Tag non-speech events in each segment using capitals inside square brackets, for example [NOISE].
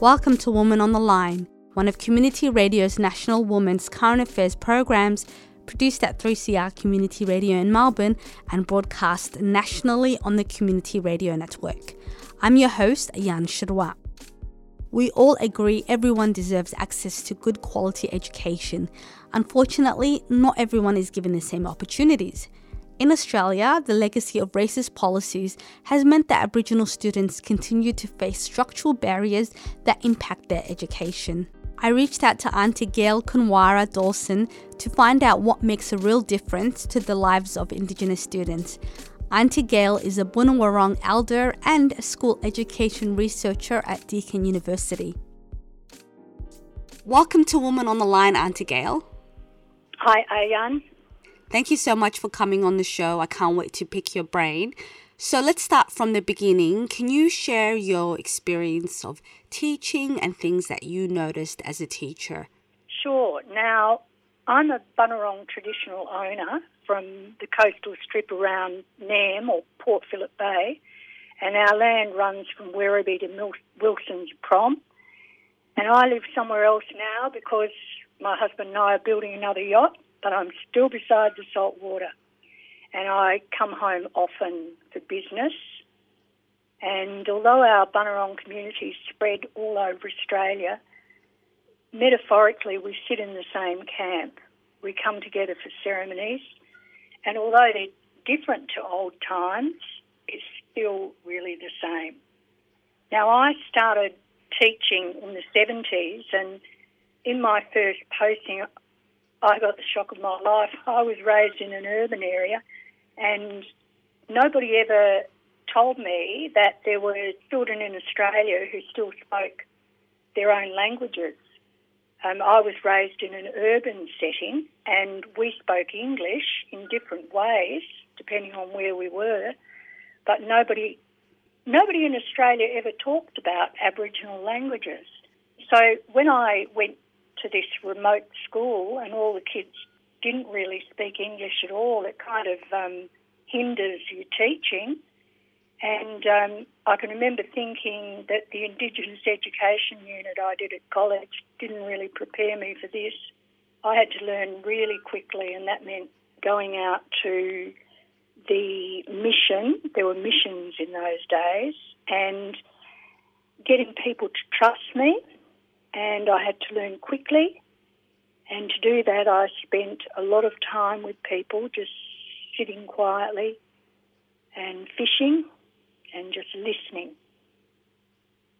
Welcome to Woman on the Line, one of Community Radio's National Women's Current Affairs programs produced at 3CR Community Radio in Melbourne and broadcast nationally on the Community Radio Network. I'm your host, Jan Shirwa. We all agree everyone deserves access to good quality education. Unfortunately, not everyone is given the same opportunities. In Australia, the legacy of racist policies has meant that Aboriginal students continue to face structural barriers that impact their education. I reached out to Auntie Gail Kunwara Dawson to find out what makes a real difference to the lives of Indigenous students. Auntie Gail is a Bunurong elder and a school education researcher at Deakin University. Welcome to Woman on the Line, Auntie Gail. Hi, Ayan. Thank you so much for coming on the show. I can't wait to pick your brain. So let's start from the beginning. Can you share your experience of teaching and things that you noticed as a teacher? Sure. Now, I'm a Bunurong traditional owner from the coastal strip around Nam or Port Phillip Bay, and our land runs from Werribee to Mil- Wilson's Prom. And I live somewhere else now because my husband and I are building another yacht but I'm still beside the salt water. And I come home often for business. And although our Bunurong community spread all over Australia, metaphorically we sit in the same camp. We come together for ceremonies, and although they're different to old times, it's still really the same. Now, I started teaching in the 70s, and in my first posting, I got the shock of my life. I was raised in an urban area, and nobody ever told me that there were children in Australia who still spoke their own languages. Um, I was raised in an urban setting, and we spoke English in different ways depending on where we were, but nobody nobody in Australia ever talked about Aboriginal languages. So when I went to this remote school and all the kids didn't really speak English at all, it kind of um, hinders your teaching. And um, I can remember thinking that the Indigenous Education Unit I did at college didn't really prepare me for this. I had to learn really quickly, and that meant going out to the mission. There were missions in those days, and getting people to trust me and I had to learn quickly. And to do that, I spent a lot of time with people, just sitting quietly and fishing and just listening.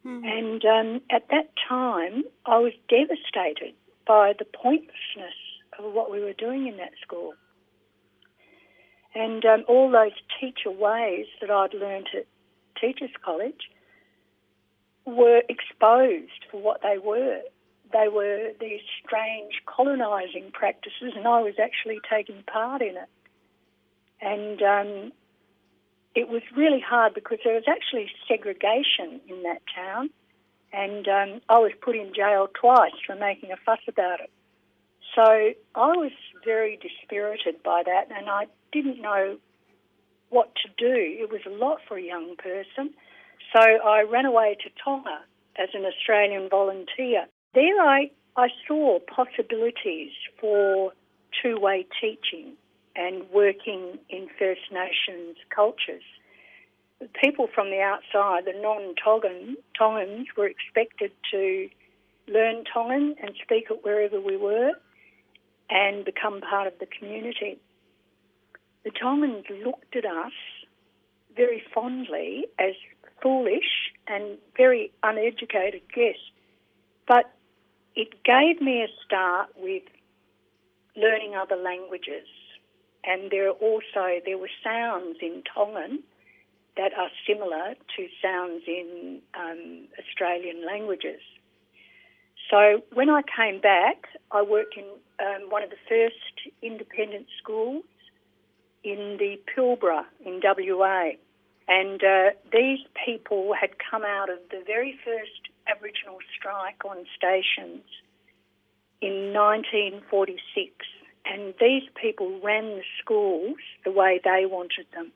Mm-hmm. And um, at that time, I was devastated by the pointlessness of what we were doing in that school. And um, all those teacher ways that I'd learned at Teachers College were exposed for what they were. They were these strange colonising practices, and I was actually taking part in it. And um, it was really hard because there was actually segregation in that town, and um, I was put in jail twice for making a fuss about it. So I was very dispirited by that, and I didn't know what to do. It was a lot for a young person. So I ran away to Tonga as an Australian volunteer. There I, I saw possibilities for two way teaching and working in First Nations cultures. People from the outside, the non Tongans, were expected to learn Tongan and speak it wherever we were and become part of the community. The Tongans looked at us very fondly as foolish and very uneducated guess. But it gave me a start with learning other languages. And there also there were sounds in Tongan that are similar to sounds in um, Australian languages. So when I came back, I worked in um, one of the first independent schools in the Pilbara in WA. And uh, these people had come out of the very first Aboriginal strike on stations in 1946. And these people ran the schools the way they wanted them.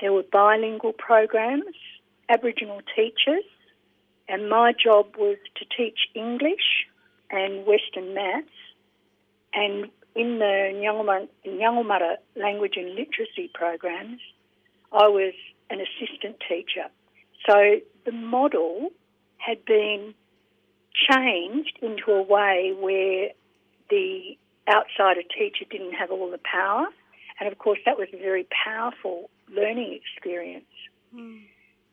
There were bilingual programs, Aboriginal teachers, And my job was to teach English and Western maths. And in the Nyangumarta language and literacy programs, I was an assistant teacher. So the model had been changed into a way where the outsider teacher didn't have all the power. And of course, that was a very powerful learning experience. Mm.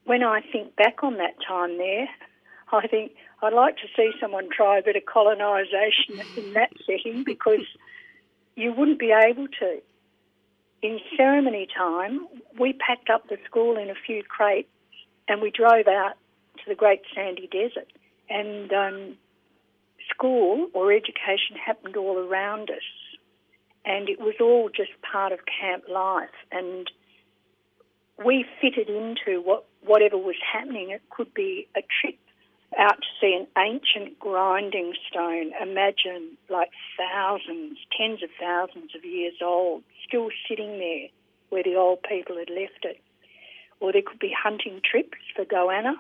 When I think back on that time there, I think I'd like to see someone try a bit of colonisation in that setting because [LAUGHS] you wouldn't be able to. In ceremony time, we packed up the school in a few crates and we drove out to the Great Sandy Desert. And um, school or education happened all around us. And it was all just part of camp life. And we fitted into what, whatever was happening. It could be a trip out to see an ancient grinding stone. Imagine like thousands, tens of thousands of years old, still sitting there where the old people had left it. Or there could be hunting trips for goanna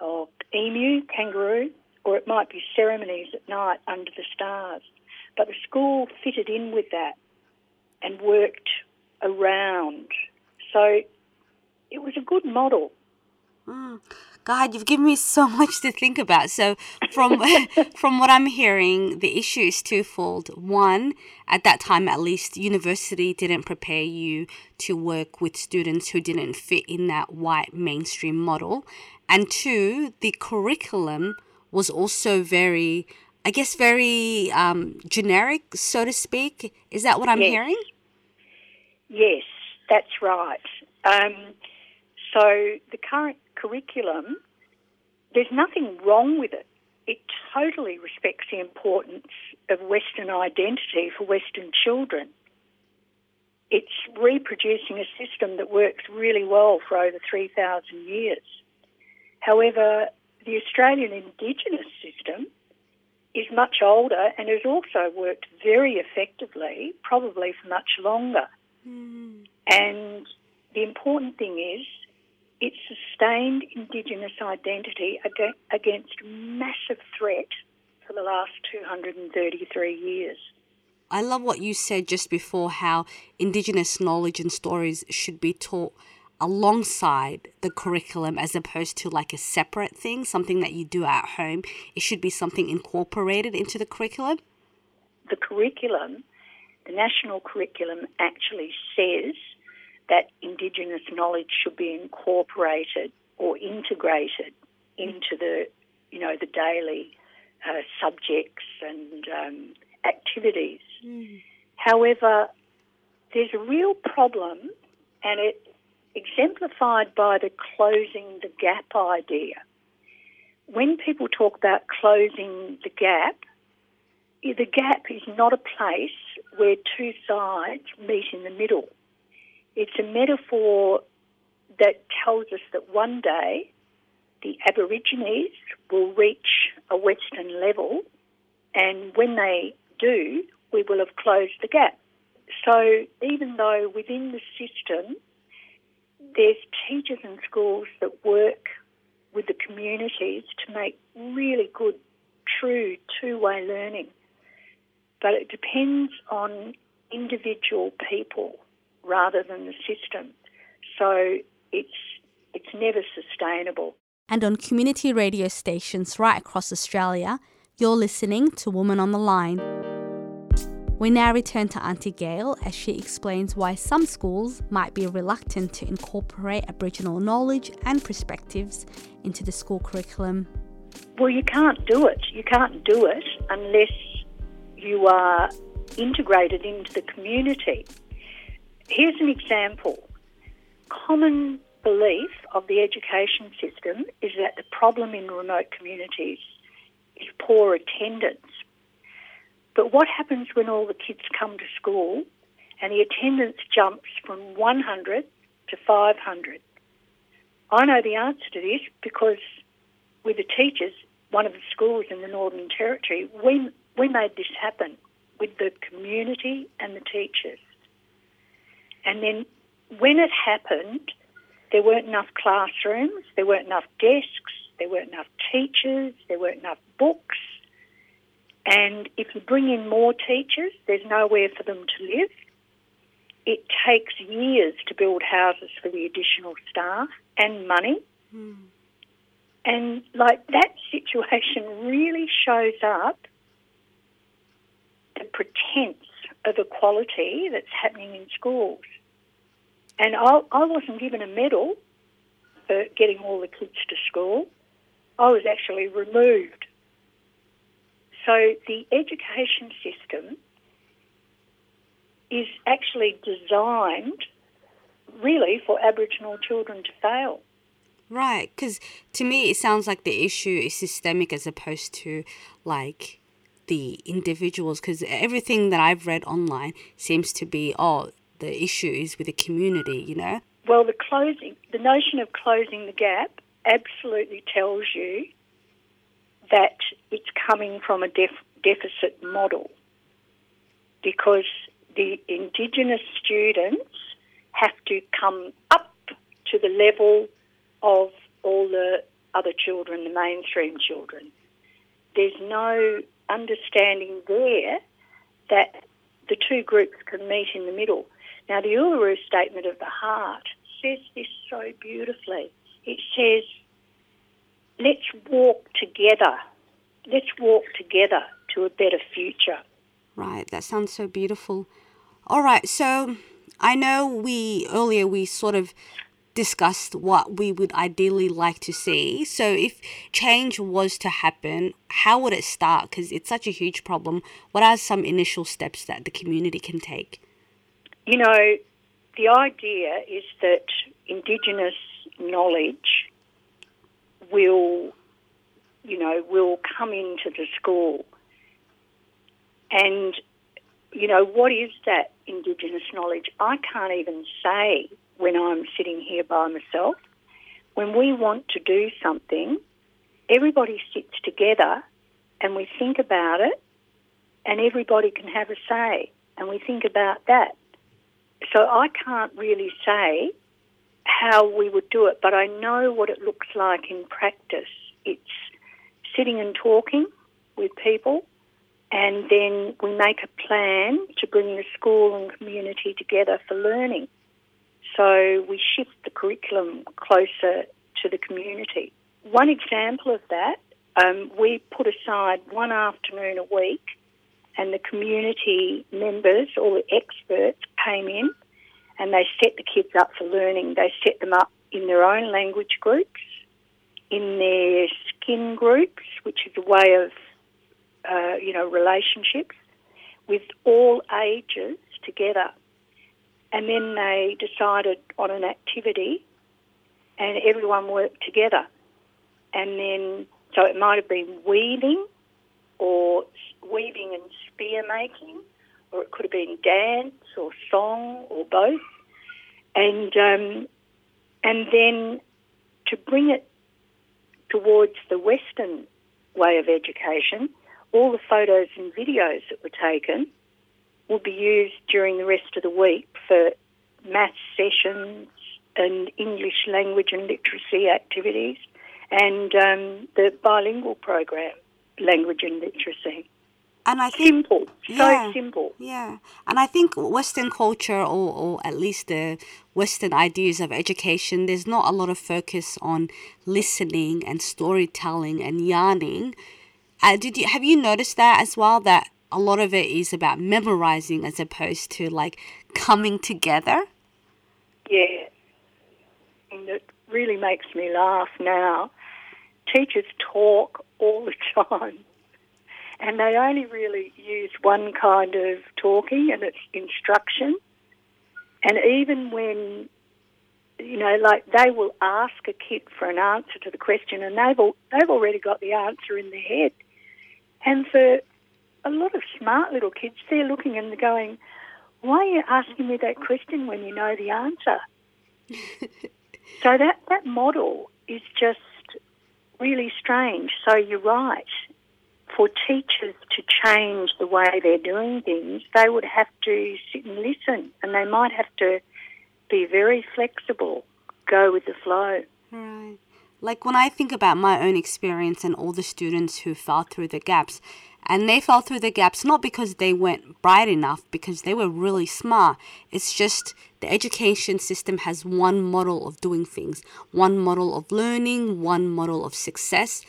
or emu, kangaroo, or it might be ceremonies at night under the stars. But the school fitted in with that and worked around. So it was a good model. Mm. God, you've given me so [LAUGHS] much to think about. So, from [LAUGHS] from what I'm hearing, the issue is twofold. One, at that time, at least, university didn't prepare you to work with students who didn't fit in that white mainstream model, and two, the curriculum was also very, I guess, very um, generic, so to speak. Is that what I'm yes. hearing? Yes, that's right. Um, so the current curriculum, there's nothing wrong with it. It totally respects the importance of Western identity for Western children. It's reproducing a system that works really well for over 3,000 years. However, the Australian Indigenous system is much older and has also worked very effectively, probably for much longer. Mm. And the important thing is it sustained Indigenous identity against massive threat for the last 233 years. I love what you said just before how Indigenous knowledge and stories should be taught alongside the curriculum as opposed to like a separate thing, something that you do at home. It should be something incorporated into the curriculum. The curriculum, the national curriculum actually says that Indigenous knowledge should be incorporated or integrated into the, you know, the daily uh, subjects and um, activities. Mm. However, there's a real problem, and it exemplified by the closing the gap idea. When people talk about closing the gap, the gap is not a place where two sides meet in the middle. It's a metaphor that tells us that one day the Aborigines will reach a Western level, and when they do, we will have closed the gap. So even though within the system there's teachers and schools that work with the communities to make really good, true two way learning. But it depends on individual people rather than the system. So it's, it's never sustainable. And on community radio stations right across Australia, you're listening to Woman on the Line. We now return to Auntie Gail as she explains why some schools might be reluctant to incorporate Aboriginal knowledge and perspectives into the school curriculum. Well, you can't do it. You can't do it unless you are integrated into the community. Here's an example. Common belief of the education system is that the problem in remote communities is poor attendance but what happens when all the kids come to school and the attendance jumps from 100 to 500? I know the answer to this because with the teachers, one of the schools in the Northern Territory, we, we made this happen with the community and the teachers. And then when it happened, there weren't enough classrooms, there weren't enough desks, there weren't enough teachers, there weren't enough books. And if you bring in more teachers, there's nowhere for them to live. It takes years to build houses for the additional staff and money. Mm. And like that situation [LAUGHS] really shows up the pretense of equality that's happening in schools. And I, I wasn't given a medal for getting all the kids to school. I was actually removed. So the education system is actually designed really for Aboriginal children to fail. Right, because to me it sounds like the issue is systemic as opposed to like the individuals. Because everything that I've read online seems to be, oh, the issue is with the community, you know? Well, the closing, the notion of closing the gap absolutely tells you that it's coming from a def- deficit model because the Indigenous students have to come up to the level of all the other children, the mainstream children. There's no understanding there that the two groups can meet in the middle. Now, the Uluru Statement of the Heart says this so beautifully. It says, let's walk together. Let's walk together to a better future. Right, that sounds so beautiful. All right, so I know we earlier we sort of discussed what we would ideally like to see. So, if change was to happen, how would it start? Because it's such a huge problem. What are some initial steps that the community can take? You know, the idea is that Indigenous knowledge will, you know, will come into the school. And, you know, what is that Indigenous knowledge? I can't even say when I'm sitting here by myself. When we want to do something, everybody sits together and we think about it, and everybody can have a say, and we think about that. So I can't really say how we would do it, but I know what it looks like in practice. It's sitting and talking with people, and then we make a plan to bring the school and community together for learning. So we shift the curriculum closer to the community. One example of that, um, we put aside one afternoon a week, and the community members, all the experts, came in and they set the kids up for learning. They set them up in their own language groups, in their skin groups, which is a way of, uh, you know, relationships, with all ages together and then they decided on an activity and everyone worked together. And then, so it might have been weaving or weaving and spear making, or it could have been dance or song or both. And, um, and then to bring it towards the Western way of education, all the photos and videos that were taken will be used during the rest of the week for maths sessions and English language and literacy activities and um, the bilingual program, language and literacy. And I think simple, yeah, so simple. Yeah, and I think Western culture, or, or at least the Western ideas of education, there's not a lot of focus on listening and storytelling and yarning. Uh, did you have you noticed that as well? That a lot of it is about memorizing as opposed to like coming together. Yeah. And it really makes me laugh now. Teachers talk all the time. And they only really use one kind of talking, and it's instruction. And even when, you know, like they will ask a kid for an answer to the question, and they've, all, they've already got the answer in their head. And for a lot of smart little kids, they're looking and they're going, why are you asking me that question when you know the answer? [LAUGHS] so that, that model is just really strange. So you're right. For teachers to change the way they're doing things, they would have to sit and listen and they might have to be very flexible, go with the flow. Right. Like when I think about my own experience and all the students who fell through the gaps, and they fell through the gaps not because they weren't bright enough, because they were really smart. It's just the education system has one model of doing things, one model of learning, one model of success.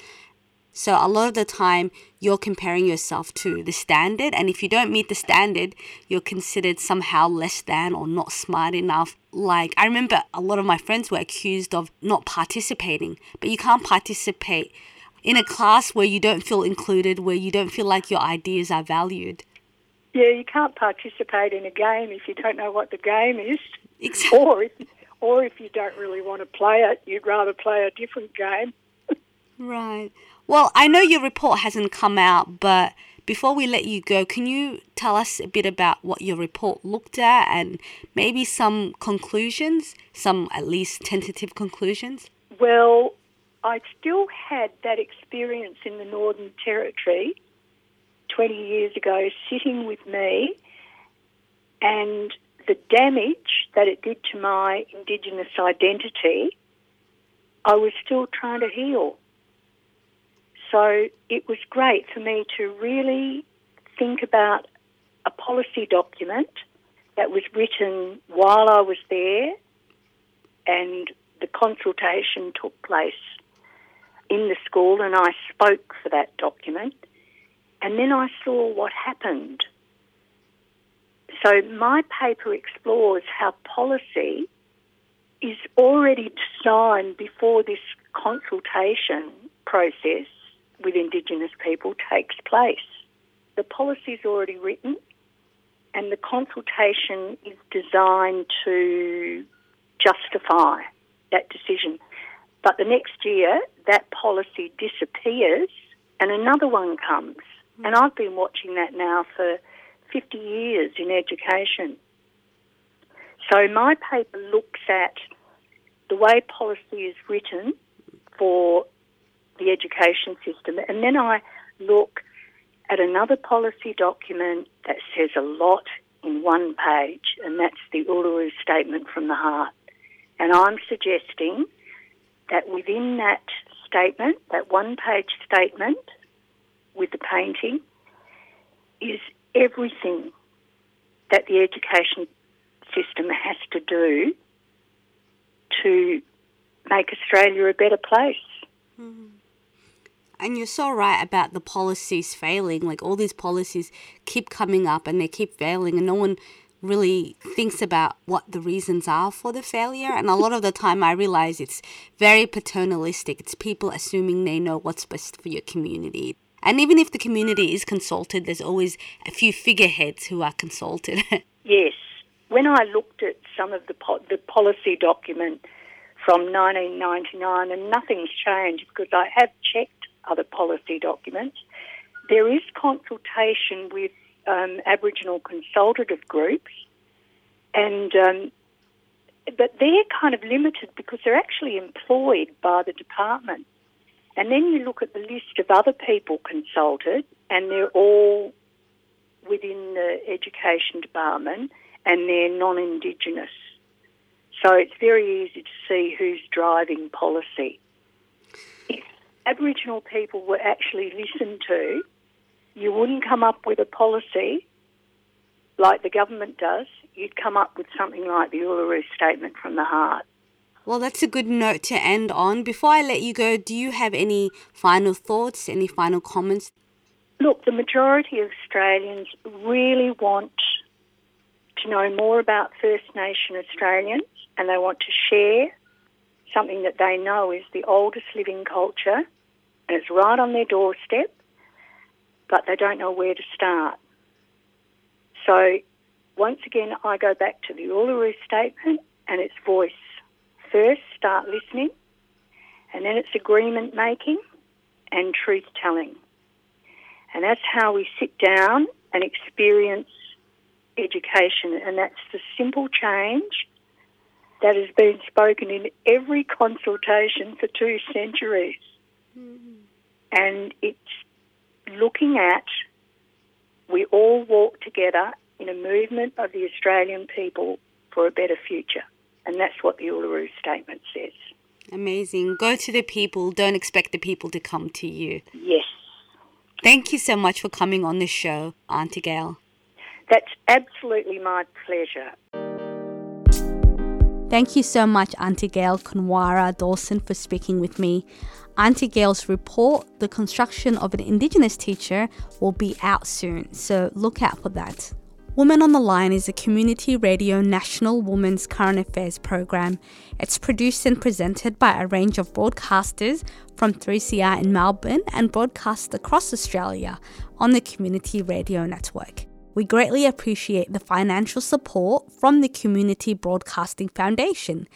So a lot of the time, you're comparing yourself to the standard, and if you don't meet the standard, you're considered somehow less than or not smart enough. Like, I remember a lot of my friends were accused of not participating, but you can't participate in a class where you don't feel included, where you don't feel like your ideas are valued. Yeah, you can't participate in a game if you don't know what the game is. Exactly. Or if, or if you don't really want to play it, you'd rather play a different game. [LAUGHS] right. Well, I know your report hasn't come out, but before we let you go, can you tell us a bit about what your report looked at and maybe some conclusions, some at least tentative conclusions? Well, I still had that experience in the Northern Territory 20 years ago sitting with me and the damage that it did to my Indigenous identity, I was still trying to heal. So it was great for me to really think about a policy document that was written while I was there and the consultation took place in the school and I spoke for that document. And then I saw what happened. So my paper explores how policy is already designed before this consultation process with Indigenous people takes place. The policy is already written and the consultation is designed to justify that decision. But the next year, that policy disappears and another one comes. Hmm. And I've been watching that now for 50 years in education. So my paper looks at the way policy is written for the education system, and then I look at another policy document that says a lot in one page, and that's the Uluru Statement from the Heart. And I'm suggesting that within that statement, that one page statement with the painting, is everything that the education system has to do to make Australia a better place. Mm-hmm. And you're so right about the policies failing. Like all these policies keep coming up and they keep failing, and no one really thinks about what the reasons are for the failure. And a lot of the time, I realize it's very paternalistic. It's people assuming they know what's best for your community. And even if the community is consulted, there's always a few figureheads who are consulted. [LAUGHS] yes. When I looked at some of the, po- the policy document from 1999, and nothing's changed because I have checked other policy documents, there is consultation with um, Aboriginal consultative groups, and um, but they're kind of limited because they're actually employed by the department. And then you look at the list of other people consulted, and they're all within the education department, and they're non-Indigenous. So it's very easy to see who's driving policy. Aboriginal people were actually listened to, you wouldn't come up with a policy like the government does. You'd come up with something like the Uluru Statement from the Heart. Well, that's a good note to end on. Before I let you go, do you have any final thoughts, any final comments? Look, the majority of Australians really want to know more about First Nation Australians and they want to share something that they know is the oldest living culture and it's right on their doorstep but they don't know where to start. So, once again, I go back to the Uluru Statement and its voice. First, start listening, and then it's agreement making and truth telling. And that's how we sit down and experience education, and that's the simple change that has been spoken in every consultation for two centuries. Mm-hmm. And it's looking at we all walk together in a movement of the Australian people for a better future. And that's what the Uluru Statement says. Amazing. Go to the people. Don't expect the people to come to you. Yes. Thank you so much for coming on the show, Auntie Gail. That's absolutely my pleasure. Thank you so much, Auntie Gail Kunwara Dawson, for speaking with me. Auntie Gail's report, The Construction of an Indigenous Teacher, will be out soon, so look out for that. Women on the Line is a community radio national women's current affairs program. It's produced and presented by a range of broadcasters from 3CR in Melbourne and broadcast across Australia on the Community Radio Network. We greatly appreciate the financial support from the Community Broadcasting Foundation.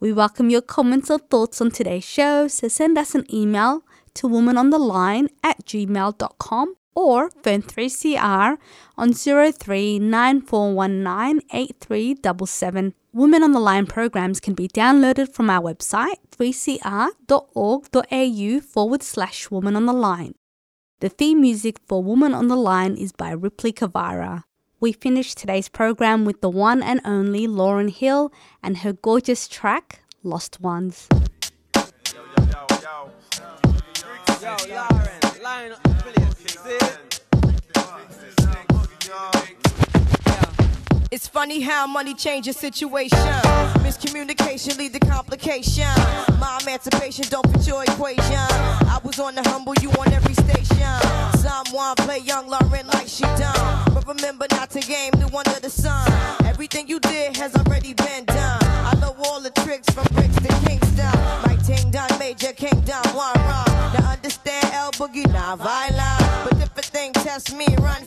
We welcome your comments or thoughts on today's show, so send us an email to womanontheline at gmail.com or phone 3CR on 0394198377. Women on the Line programs can be downloaded from our website 3cr.org.au forward slash woman on the line. The theme music for Woman on the Line is by Ripley Kavara. We finish today's program with the one and only Lauryn Hill and her gorgeous track, Lost Ones. Yo, line up, it's funny how money changes situation. Miscommunication lead to complication. My emancipation don't fit your equation. I was on the humble, you on every station. Someone play young Lauryn like she done. But remember not to game new under the sun. Everything you did has already been done. I know all the tricks from bricks to Kingston. My ting done, major kingdom, one wrong. Now understand L Boogie, not violent. But if a thing test me, run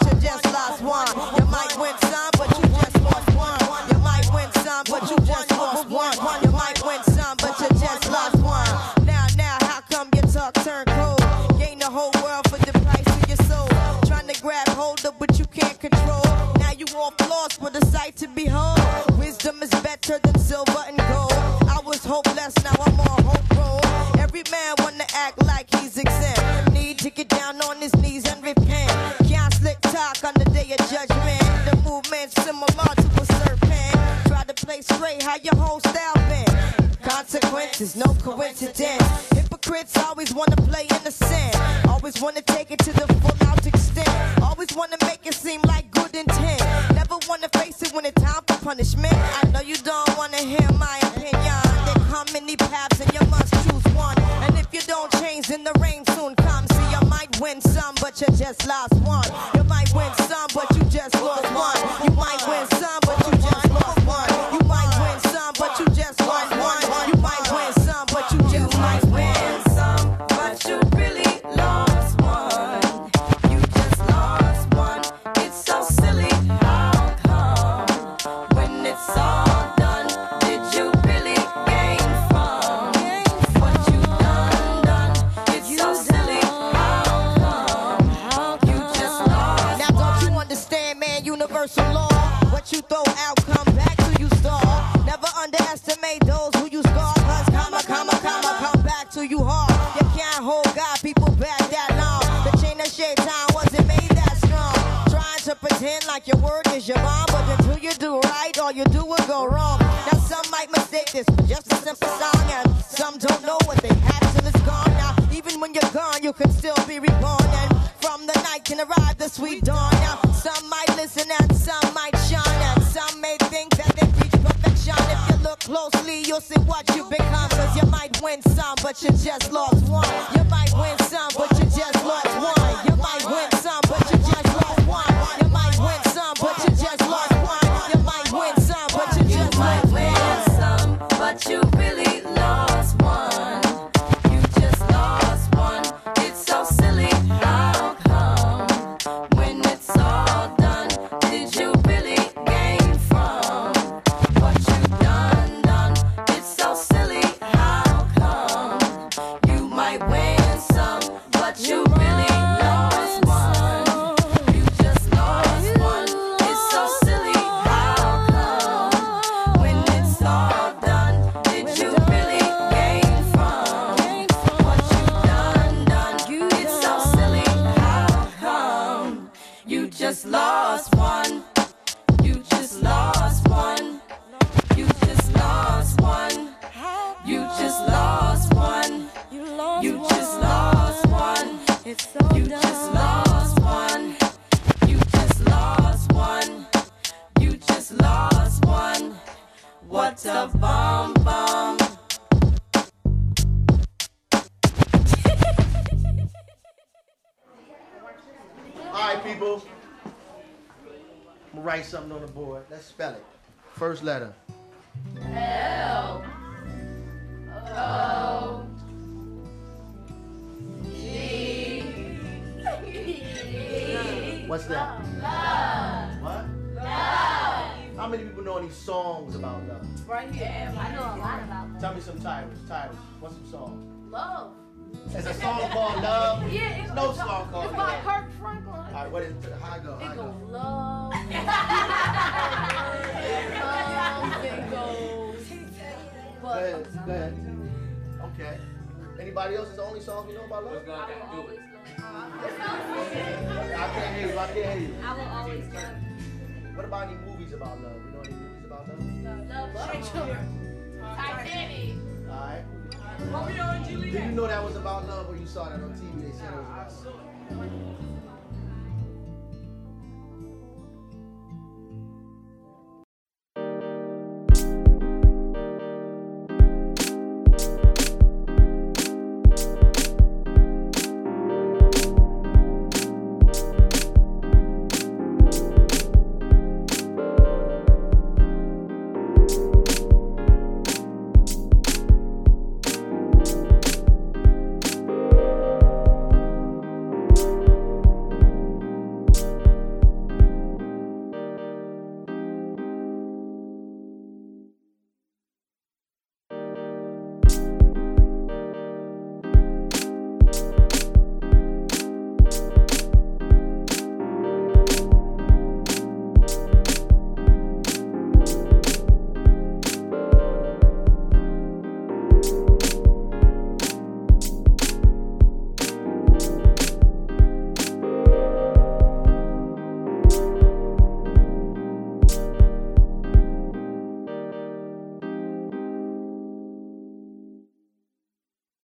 he's exempt. Need to get down on his knees and repent. Can't slick talk on the day of judgment. The movement's similar to a serpent. Try to play straight, how your whole style been. Consequences, no coincidence. Hypocrites always wanna play innocent. Always wanna take it to the full out extent. Always wanna make it seem like good intent. Never wanna face it when it's time for punishment. I you one. First letter. What's that? Love. What? Love. How many people know any songs about love? Right here. I know a lot about love. Tell me some titles. Titles. What's some songs? Love. There's a song called Love. [LAUGHS] Yeah, it's No it's song called It's by Love. Kirk Franklin. All right, what is how I go? How I It go? goes love. love. [LAUGHS] [LAUGHS] Go ahead. Okay. Anybody else? Is the only song you know about love? I can't hear you. I can't hear you. I will always love What about any movies about love? You know any movies about love? love. Love. Titanic. All right. Did you know that was about love, or you saw that on TV? They said it was about love.